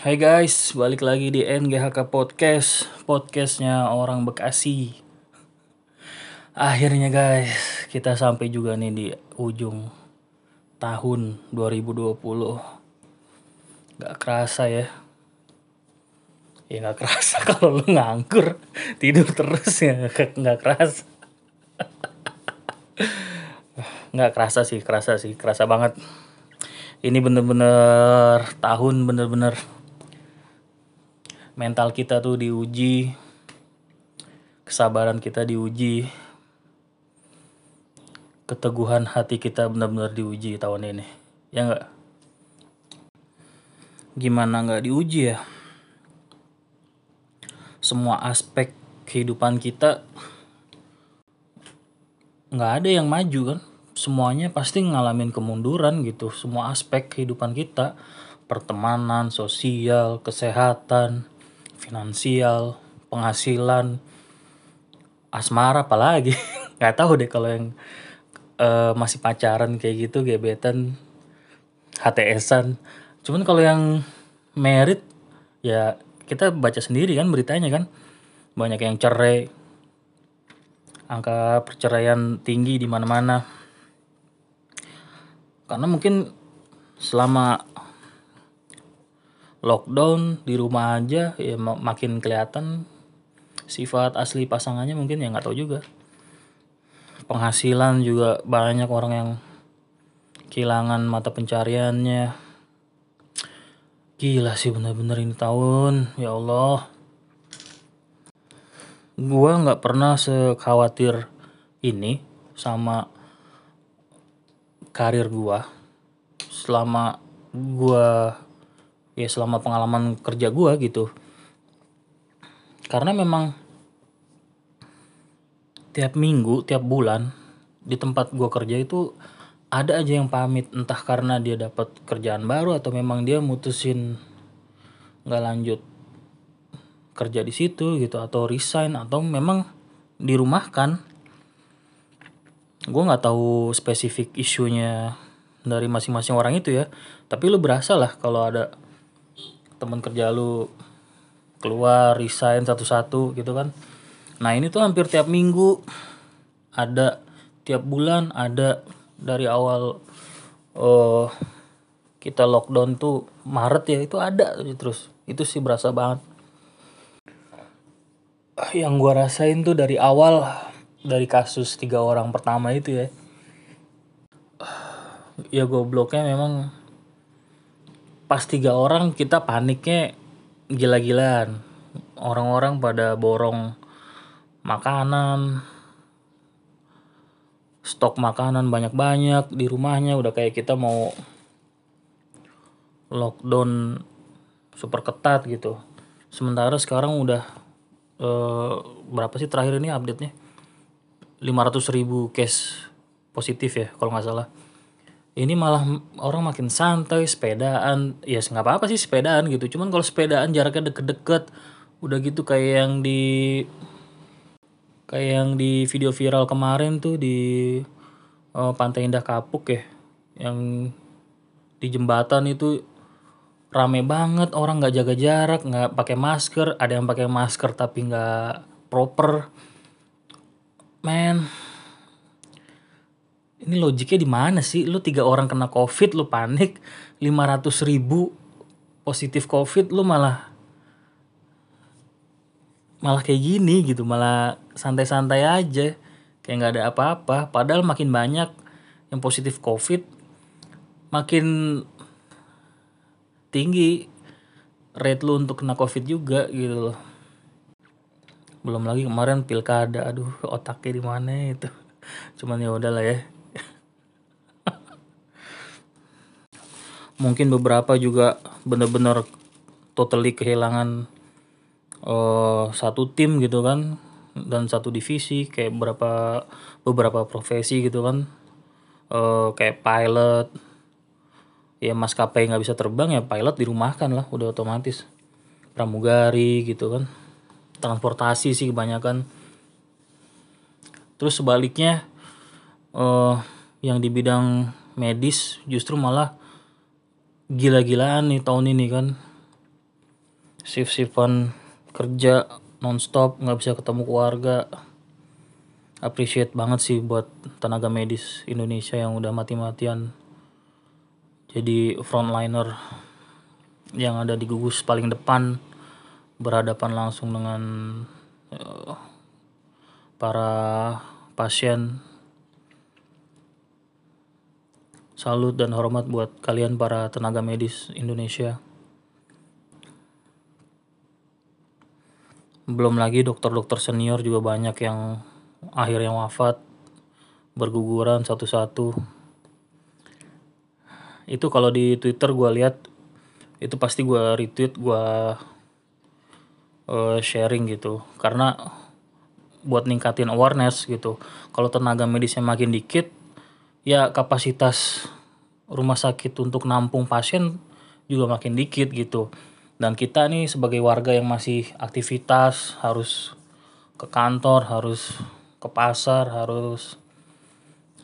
Hai guys, balik lagi di NGHK Podcast Podcastnya orang Bekasi. Akhirnya guys, kita sampai juga nih di ujung tahun 2020 Gak kerasa ya. Ya gak kerasa kalau lu nganggur Tidur terus ya gak kerasa. Gak kerasa sih, kerasa sih, kerasa banget. Ini bener-bener tahun bener-bener mental kita tuh diuji kesabaran kita diuji keteguhan hati kita benar-benar diuji tahun ini. Ya nggak? Gimana nggak diuji ya? Semua aspek kehidupan kita nggak ada yang maju kan? Semuanya pasti ngalamin kemunduran gitu. Semua aspek kehidupan kita pertemanan sosial kesehatan finansial penghasilan asmara apalagi. Nggak tahu deh kalau yang uh, masih pacaran kayak gitu gebetan HTSan cuman kalau yang merit ya kita baca sendiri kan beritanya kan. Banyak yang cerai. Angka perceraian tinggi di mana-mana. Karena mungkin selama lockdown di rumah aja ya makin kelihatan sifat asli pasangannya mungkin ya nggak tahu juga. Penghasilan juga banyak orang yang kehilangan mata pencariannya. Gila sih bener-bener ini tahun ya Allah. Gua nggak pernah sekhawatir ini sama karir gua selama gua ya selama pengalaman kerja gua gitu. Karena memang tiap minggu tiap bulan di tempat gua kerja itu ada aja yang pamit. Entah karena dia dapat kerjaan baru atau memang dia mutusin nggak lanjut kerja di situ gitu atau resign atau memang dirumahkan. Gue nggak tahu spesifik isunya dari masing-masing orang itu ya. Tapi lu berasa lah kalau ada teman kerja lu keluar resign satu-satu gitu kan. Nah ini tuh hampir tiap minggu. Ada tiap bulan ada dari awal uh, kita lockdown tuh Maret ya itu ada terus. Itu sih berasa banget. Yang gua rasain tuh dari awal dari kasus tiga orang pertama itu ya. Ya gobloknya memang pas tiga orang kita paniknya gila-gilaan. Orang-orang pada borong makanan stok makanan banyak-banyak di rumahnya. Udah kayak kita mau lockdown super ketat gitu. Sementara sekarang udah eh, berapa sih terakhir ini update nya 500 ribu case positif ya kalau nggak salah ini malah orang makin santai sepedaan. Ya nggak apa-apa sih sepedaan gitu. Cuman kalau sepedaan jaraknya deket-deket udah gitu kayak yang di kayak yang di video viral kemarin tuh di uh, Pantai Indah Kapuk ya. Yang di jembatan itu rame banget orang nggak jaga jarak nggak pakai masker. Ada yang pakai masker tapi nggak proper. Men ini logiknya di mana sih? Lu tiga orang kena covid lu panik 500 ribu positif covid lu malah malah kayak gini gitu malah santai-santai aja kayak nggak ada apa-apa. Padahal makin banyak yang positif covid makin tinggi rate lu untuk kena covid juga gitu loh. Belum lagi kemarin pilkada aduh otaknya di mana itu? Cuman ya udahlah ya mungkin beberapa juga bener-bener totally kehilangan uh, satu tim gitu kan dan satu divisi kayak beberapa beberapa profesi gitu kan. Uh, kayak pilot. Ya maskapai nggak bisa terbang ya pilot dirumahkan lah udah otomatis. Pramugari gitu kan. Transportasi sih kebanyakan. Terus sebaliknya uh, yang di bidang medis justru malah gila-gilaan nih tahun ini kan. Shift-shiftan kerja nonstop nggak bisa ketemu keluarga. Appreciate banget sih buat tenaga medis Indonesia yang udah mati-matian. Jadi frontliner yang ada di gugus paling depan berhadapan langsung dengan uh, para pasien salut dan hormat buat kalian para tenaga medis Indonesia. Belum lagi dokter-dokter senior juga banyak yang akhirnya wafat berguguran satu-satu. Itu kalau di Twitter gue lihat itu pasti gue retweet gue uh, sharing gitu. Karena buat ningkatin awareness gitu. Kalau tenaga medisnya makin dikit ya kapasitas rumah sakit untuk nampung pasien juga makin dikit gitu. Dan kita nih sebagai warga yang masih aktivitas harus ke kantor harus ke pasar harus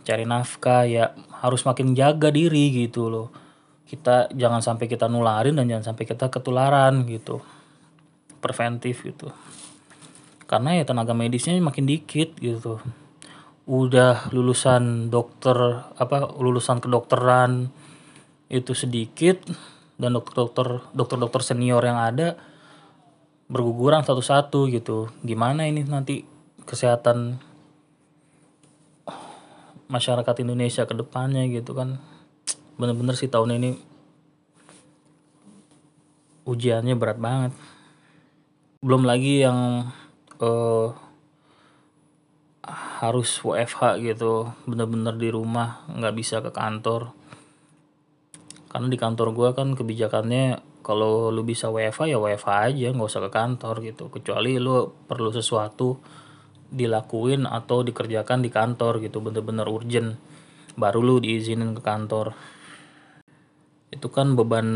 cari nafkah ya harus makin jaga diri gitu loh. Kita jangan sampai kita nularin dan jangan sampai kita ketularan gitu. Preventif gitu. Karena ya tenaga medisnya makin dikit gitu udah lulusan dokter apa lulusan kedokteran itu sedikit dan dokter-dokter dokter-dokter senior yang ada berguguran satu-satu gitu. Gimana ini nanti kesehatan masyarakat Indonesia ke depannya gitu kan? Bener-bener sih tahun ini ujiannya berat banget. Belum lagi yang uh, harus WFH gitu bener-bener di rumah nggak bisa ke kantor. Karena di kantor gue kan kebijakannya kalau lu bisa WFH ya WFH aja nggak usah ke kantor gitu. Kecuali lu perlu sesuatu dilakuin atau dikerjakan di kantor gitu bener-bener urgent baru lu diizinin ke kantor. Itu kan beban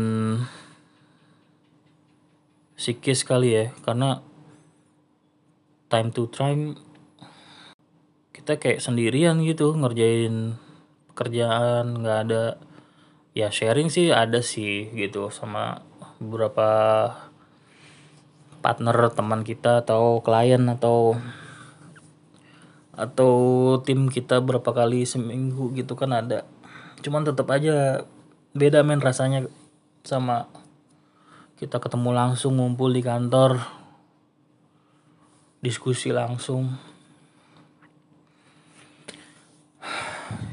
psikis kali ya karena time to time kita kayak sendirian gitu ngerjain pekerjaan nggak ada ya sharing sih ada sih gitu sama beberapa partner teman kita atau klien atau atau tim kita berapa kali seminggu gitu kan ada. Cuman tetap aja beda men rasanya sama kita ketemu langsung ngumpul di kantor diskusi langsung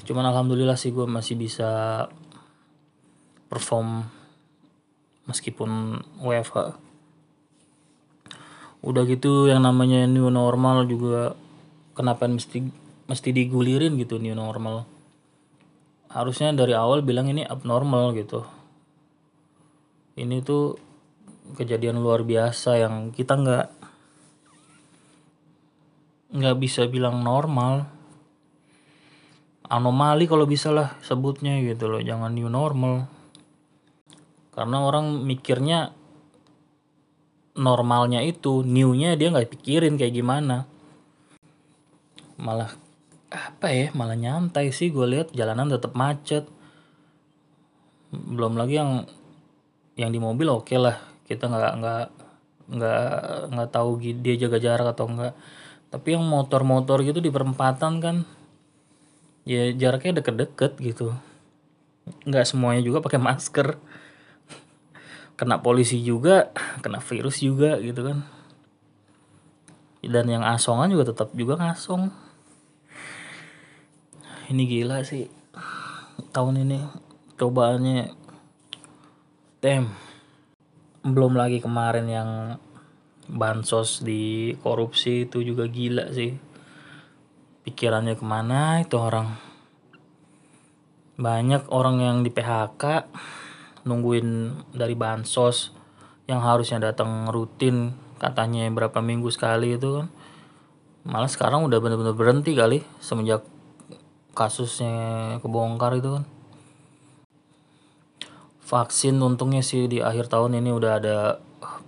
cuman alhamdulillah sih gue masih bisa perform meskipun WFH udah gitu yang namanya new normal juga kenapa mesti mesti digulirin gitu new normal. Harusnya dari awal bilang ini abnormal gitu. Ini tuh kejadian luar biasa yang kita nggak nggak bisa bilang normal anomali kalau bisa lah sebutnya gitu loh. Jangan new normal. Karena orang mikirnya normalnya itu newnya dia nggak pikirin kayak gimana. Malah apa ya malah nyantai sih gue lihat jalanan tetap macet. Belum lagi yang yang di mobil oke okay lah. Kita nggak nggak nggak nggak tahu dia jaga jarak atau enggak tapi yang motor-motor gitu di perempatan kan ya jaraknya deket-deket gitu. Nggak semuanya juga pakai masker. Kena polisi juga kena virus juga gitu kan. Dan yang asongan juga tetap juga ngasong. Ini gila sih tahun ini cobaannya tem belum lagi kemarin yang bansos di korupsi itu juga gila sih pikirannya ke mana itu orang. Banyak orang yang di PHK nungguin dari bansos yang harusnya datang rutin katanya berapa minggu sekali itu kan. Malah sekarang udah bener-bener berhenti kali semenjak kasusnya kebongkar itu kan. Vaksin untungnya sih di akhir tahun ini udah ada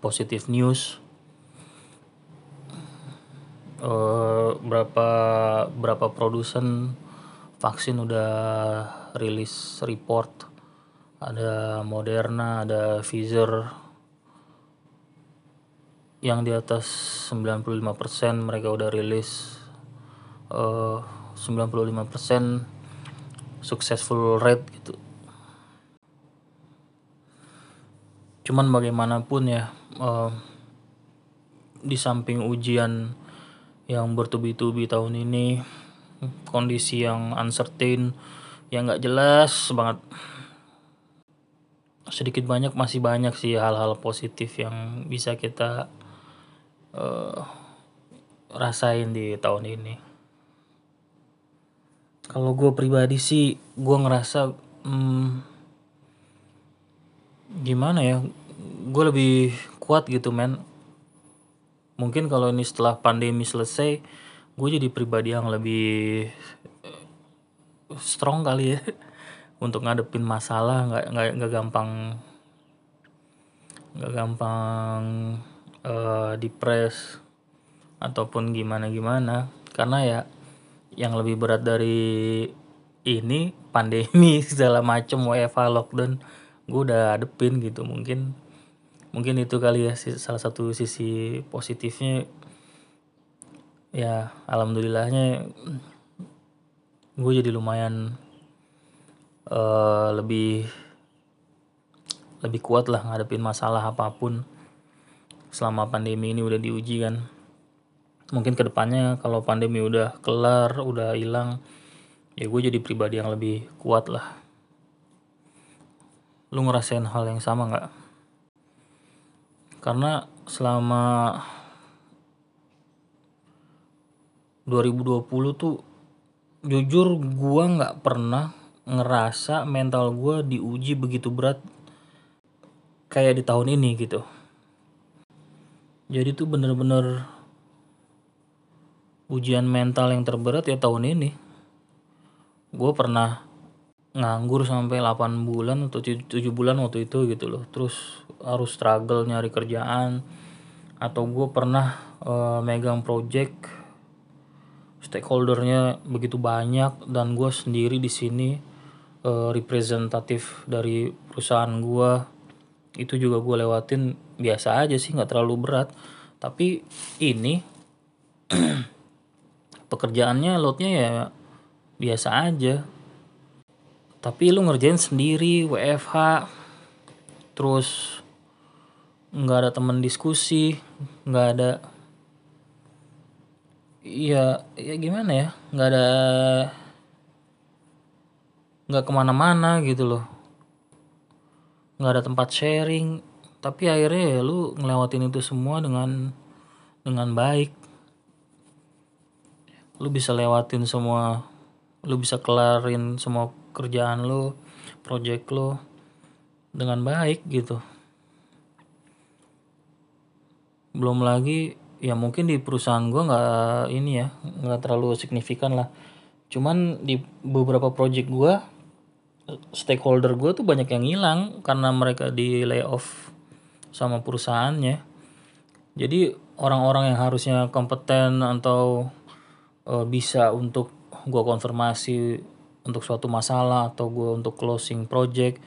positif news uh, berapa berapa produsen vaksin udah rilis report? Ada Moderna ada Pfizer. Yang di atas 95% mereka udah rilis. Uh, 95% successful rate gitu. Cuman bagaimanapun ya uh, di samping ujian yang bertubi-tubi tahun ini kondisi yang uncertain yang nggak jelas banget. Sedikit banyak masih banyak sih hal-hal positif yang bisa kita uh, rasain di tahun ini. Kalau gue pribadi sih gue ngerasa hmm, gimana ya gue lebih kuat gitu men mungkin kalau ini setelah pandemi selesai gue jadi pribadi yang lebih eh, strong kali ya. Untuk ngadepin masalah nggak nggak nggak gampang nggak gampang uh, depres ataupun gimana gimana. Karena ya yang lebih berat dari ini pandemi segala macam WFH lockdown gue udah hadepin gitu mungkin mungkin itu kali ya salah satu sisi positifnya. Ya alhamdulillahnya gue jadi lumayan uh, lebih lebih kuat lah ngadepin masalah apa pun selama pandemi ini udah diuji kan. Mungkin ke depannya kalau pandemi udah kelar udah hilang ya gue jadi pribadi yang lebih kuat lah. Lu ngerasain hal yang sama nggak karena selama 2020 tuh jujur gua nggak pernah ngerasa mental gua diuji begitu berat kayak di tahun ini gitu. Jadi tuh bener-bener ujian mental yang terberat ya tahun ini. Gue pernah nganggur sampai 8 bulan atau 7 bulan waktu itu gitu loh. Terus harus struggle nyari kerjaan. Atau gue pernah uh, megang project stakeholdernya begitu banyak dan gue sendiri di sini uh, representatif dari perusahaan gue itu juga gue lewatin biasa aja sih nggak terlalu berat. Tapi ini pekerjaannya loadnya ya biasa aja tapi lu ngerjain sendiri WFH terus nggak ada temen diskusi nggak ada iya ya gimana ya nggak ada nggak ke mana-mana gitu loh. Nggak ada tempat sharing. Tapi akhirnya ya lu ngelewatin itu semua dengan dengan baik. Lu bisa lewatin semua lu bisa kelarin semua kerjaan lo project lo dengan baik gitu. Belum lagi ya mungkin di perusahaan gue nggak ini ya nggak terlalu signifikan lah. Cuman di beberapa project gue stakeholder gue tuh banyak yang hilang karena mereka di layoff sama perusahaannya. Jadi orang-orang yang harusnya kompeten atau uh, bisa untuk gue konfirmasi untuk suatu masalah atau gue untuk closing project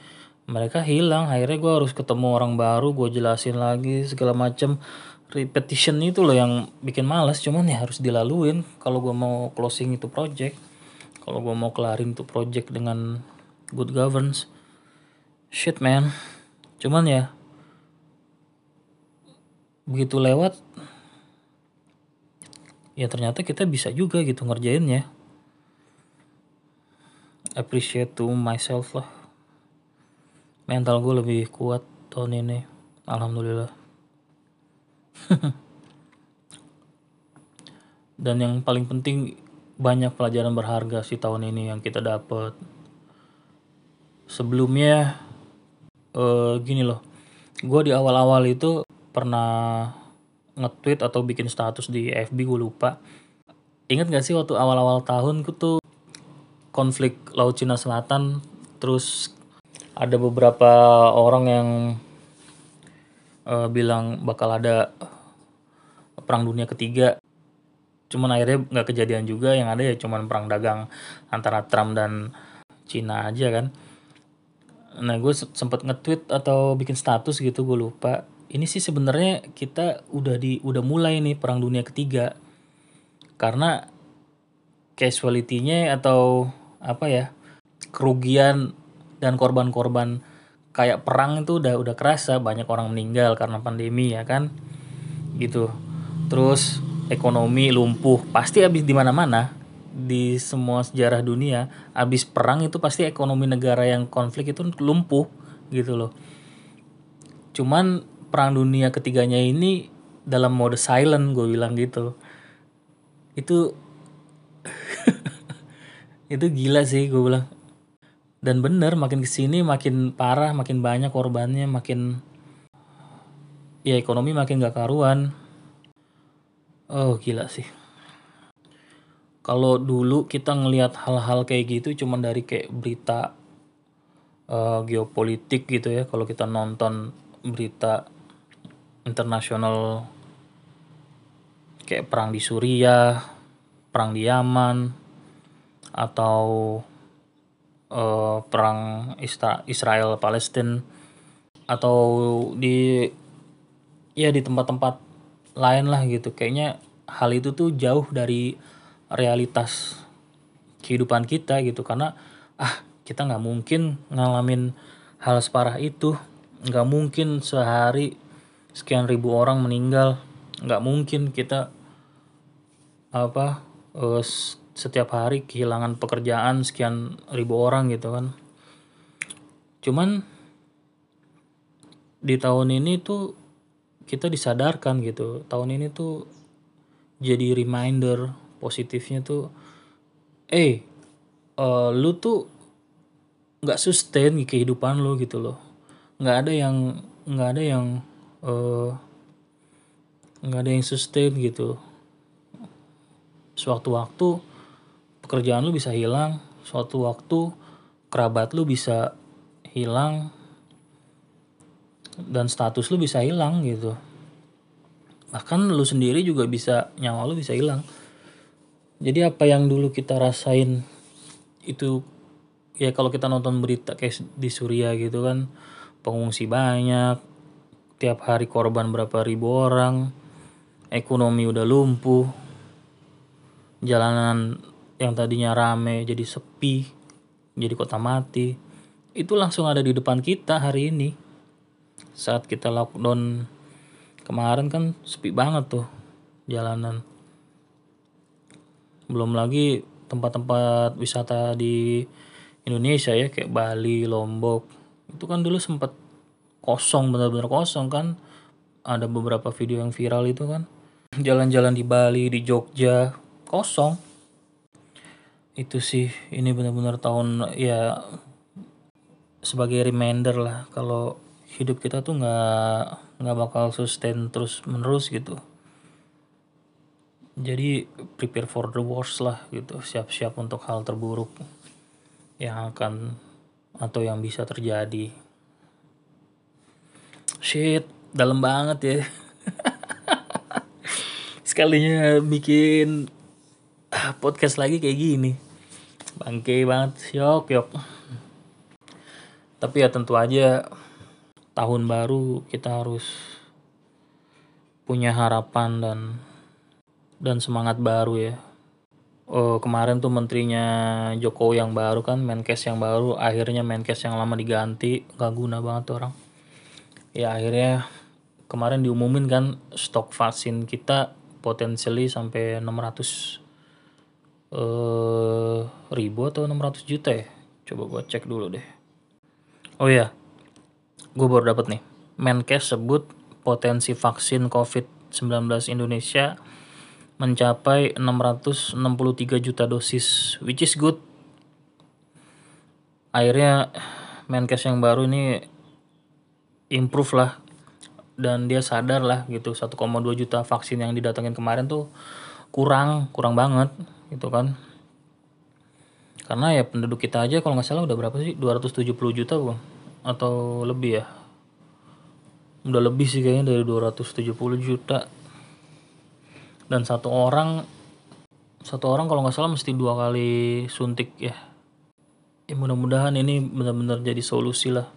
mereka hilang. Akhirnya gue harus ketemu orang baru gue jelasin lagi segala macem. Repetition itu loh yang bikin males cuman ya harus dilaluin. Kalau gue mau closing itu project kalau gue mau kelarin itu project dengan good governance shit man. Cuman ya begitu lewat ya ternyata kita bisa juga gitu ngerjainnya appreciate to myself lah. Mental gue lebih kuat tahun ini alhamdulillah. Dan yang paling penting banyak pelajaran berharga sih tahun ini yang kita dapat sebelumnya uh, gini loh gue di awal-awal itu pernah nge-tweet atau bikin status di FB gue lupa. Ingat gak sih waktu awal-awal tahun gue tuh konflik Laut Cina Selatan terus ada beberapa orang yang uh, bilang bakal ada perang dunia ketiga. Cuman akhirnya nggak kejadian juga yang ada ya cuman perang dagang antara Trump dan Cina aja kan. Nah gue sempet nge-tweet atau bikin status gitu gue lupa. Ini sih sebenarnya kita udah di udah mulai nih perang dunia ketiga. Karena casualty-nya atau apa ya kerugian dan korban-korban kayak perang itu udah udah kerasa banyak orang meninggal karena pandemi ya kan? Gitu. Terus ekonomi lumpuh pasti habis di mana-mana di semua sejarah dunia habis perang itu pasti ekonomi negara yang konflik itu lumpuh gitu loh. Cuman perang dunia ketiganya ini dalam mode silent gue bilang gitu. Itu itu gila sih gue bilang. Dan bener makin ke sini makin parah makin banyak korbannya makin ya ekonomi makin gak karuan. Oh gila sih. Kalau dulu kita ngelihat hal-hal kayak gitu cuman dari kayak berita uh, geopolitik gitu ya. Kalau kita nonton berita internasional kayak perang di Suriah, perang di Yaman, atau uh, perang Israel Palestina atau di ya di tempat-tempat lain lah gitu. Kayaknya hal itu tuh jauh dari realitas kehidupan kita gitu. Karena ah kita nggak mungkin ngalamin hal separah itu. Nggak mungkin sehari sekian ribu orang meninggal. Nggak mungkin kita apa uh, setiap hari kehilangan pekerjaan sekian ribu orang gitu kan. Cuman di tahun ini tuh kita disadarkan gitu. Tahun ini tuh jadi reminder positifnya tuh eh uh, lu tuh nggak sustain kehidupan lu gitu loh. Nggak ada yang nggak ada yang uh, nggak ada yang sustain gitu. Sewaktu-waktu pekerjaan lu bisa hilang suatu waktu kerabat lu bisa hilang dan status lu bisa hilang gitu. Bahkan lu sendiri juga bisa nyawa lu bisa hilang. Jadi apa yang dulu kita rasain itu ya kalau kita nonton berita kayak di Suriah gitu kan pengungsi banyak tiap hari korban berapa ribu orang ekonomi udah lumpuh jalanan yang tadinya rame jadi sepi jadi kota mati itu langsung ada di depan kita hari ini. Saat kita lockdown kemarin kan sepi banget tuh jalanan. Belum lagi tempat-tempat wisata di Indonesia ya kayak Bali, Lombok. Itu kan dulu sempat kosong benar-benar kosong kan. Ada beberapa video yang viral itu kan. Jalan-jalan di Bali di Jogja kosong itu sih ini benar-benar tahun ya sebagai reminder lah kalau hidup kita tuh nggak nggak bakal sustain terus menerus gitu. Jadi prepare for the worst lah gitu siap-siap untuk hal terburuk yang akan atau yang bisa terjadi. Shit dalam banget ya. Sekalinya bikin podcast lagi kayak gini bangke banget yok yok tapi ya tentu aja tahun baru kita harus punya harapan dan dan semangat baru ya. Oh, kemarin tuh menterinya Jokowi yang baru kan Menkes yang baru akhirnya Menkes yang lama diganti. Gak guna banget tuh orang. Ya akhirnya kemarin diumumin kan stok vaksin kita potensially sampai 600 eh, ribu atau 600 juta ya? Coba gue cek dulu deh. Oh ya gue baru dapat nih. Menkes sebut potensi vaksin COVID-19 Indonesia mencapai 663 juta dosis, which is good. Akhirnya Menkes yang baru ini improve lah. Dan dia sadar lah gitu 1,2 juta vaksin yang didatengin kemarin tuh kurang kurang banget gitu kan. Karena ya penduduk kita aja kalau nggak salah udah berapa sih? 270 juta bang atau lebih ya. Udah lebih sih kayaknya dari 270 juta. Dan satu orang satu orang kalau nggak salah mesti dua kali suntik ya. Ya mudah-mudahan ini benar-benar jadi solusi lah.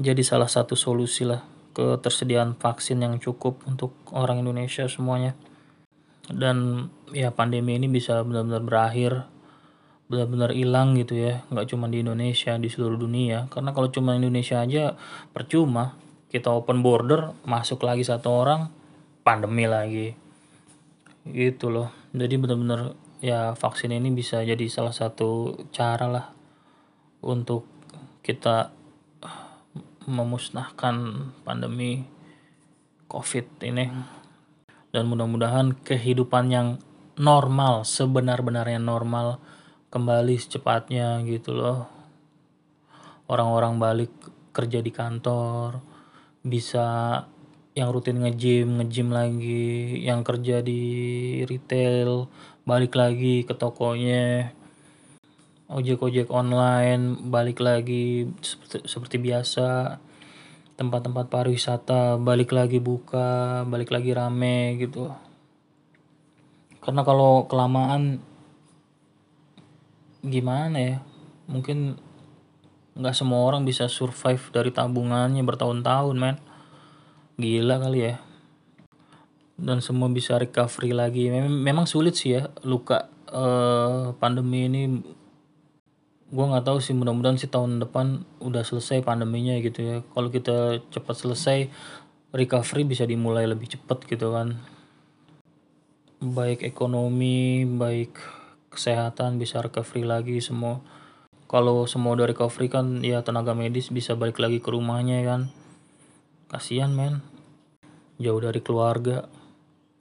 Jadi salah satu solusi lah ketersediaan vaksin yang cukup untuk orang Indonesia semuanya. Dan ya pandemi ini bisa benar-benar berakhir benar-benar hilang gitu ya. Nggak cuma di Indonesia di seluruh dunia. Karena kalau cuma Indonesia aja percuma. Kita open border masuk lagi satu orang pandemi lagi. Gitu loh. Jadi benar-benar ya vaksin ini bisa jadi salah satu cara lah untuk kita memusnahkan pandemi covid ini. Dan mudah-mudahan kehidupan yang normal sebenar-benarnya normal kembali secepatnya gitu loh orang-orang balik kerja di kantor bisa yang rutin nge-gym, nge-gym lagi, yang kerja di retail, balik lagi ke tokonya, ojek-ojek online, balik lagi seperti, seperti biasa, tempat-tempat pariwisata, balik lagi buka, balik lagi rame gitu. Karena kalau kelamaan gimana ya, mungkin nggak semua orang bisa survive dari tabungannya bertahun-tahun men. Gila kali ya. Dan semua bisa recovery lagi. Memang, sulit sih ya luka uh, pandemi ini. Gue nggak tahu sih mudah-mudahan sih tahun depan udah selesai pandeminya gitu ya. Kalau kita cepat selesai recovery bisa dimulai lebih cepat gitu kan baik ekonomi baik kesehatan bisa recovery lagi semua. Kalau semua udah recovery kan ya tenaga medis bisa balik lagi ke rumahnya kan. Kasihan men. Jauh dari keluarga.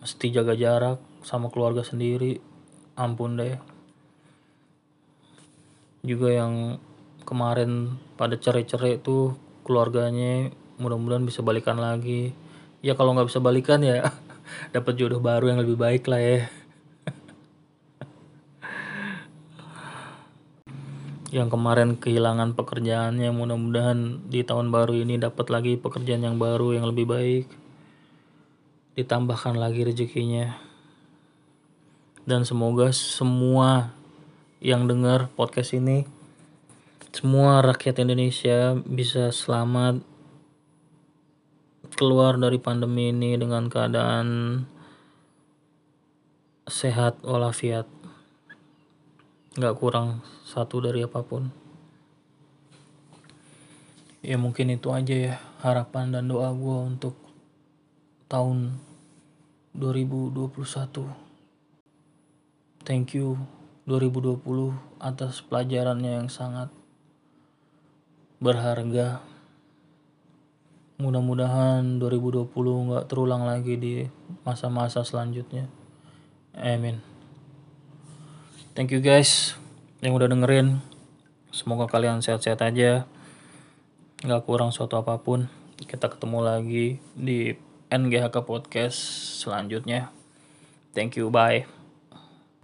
Mesti jaga jarak sama keluarga sendiri. Ampun deh. Juga yang kemarin pada cerai-cerai tuh keluarganya mudah-mudahan bisa balikan lagi. Ya kalau nggak bisa balikan ya dapat jodoh baru yang lebih baik lah ya. Yang kemarin kehilangan pekerjaannya mudah-mudahan di tahun baru ini dapat lagi pekerjaan yang baru yang lebih baik. Ditambahkan lagi rezekinya. Dan semoga semua yang dengar podcast ini semua rakyat Indonesia bisa selamat keluar dari pandemi ini dengan keadaan sehat walafiat. Nggak kurang satu dari apa pun. Ya mungkin itu aja ya harapan dan doa gue untuk tahun 2021 thank you 2020 atas pelajarannya yang sangat berharga mudah-mudahan 2020 nggak terulang lagi di masa-masa selanjutnya. Amin. Thank you guys yang udah dengerin. Semoga kalian sehat-sehat aja. Nggak kurang suatu apa pun. Kita ketemu lagi di NGHK podcast selanjutnya. Thank you bye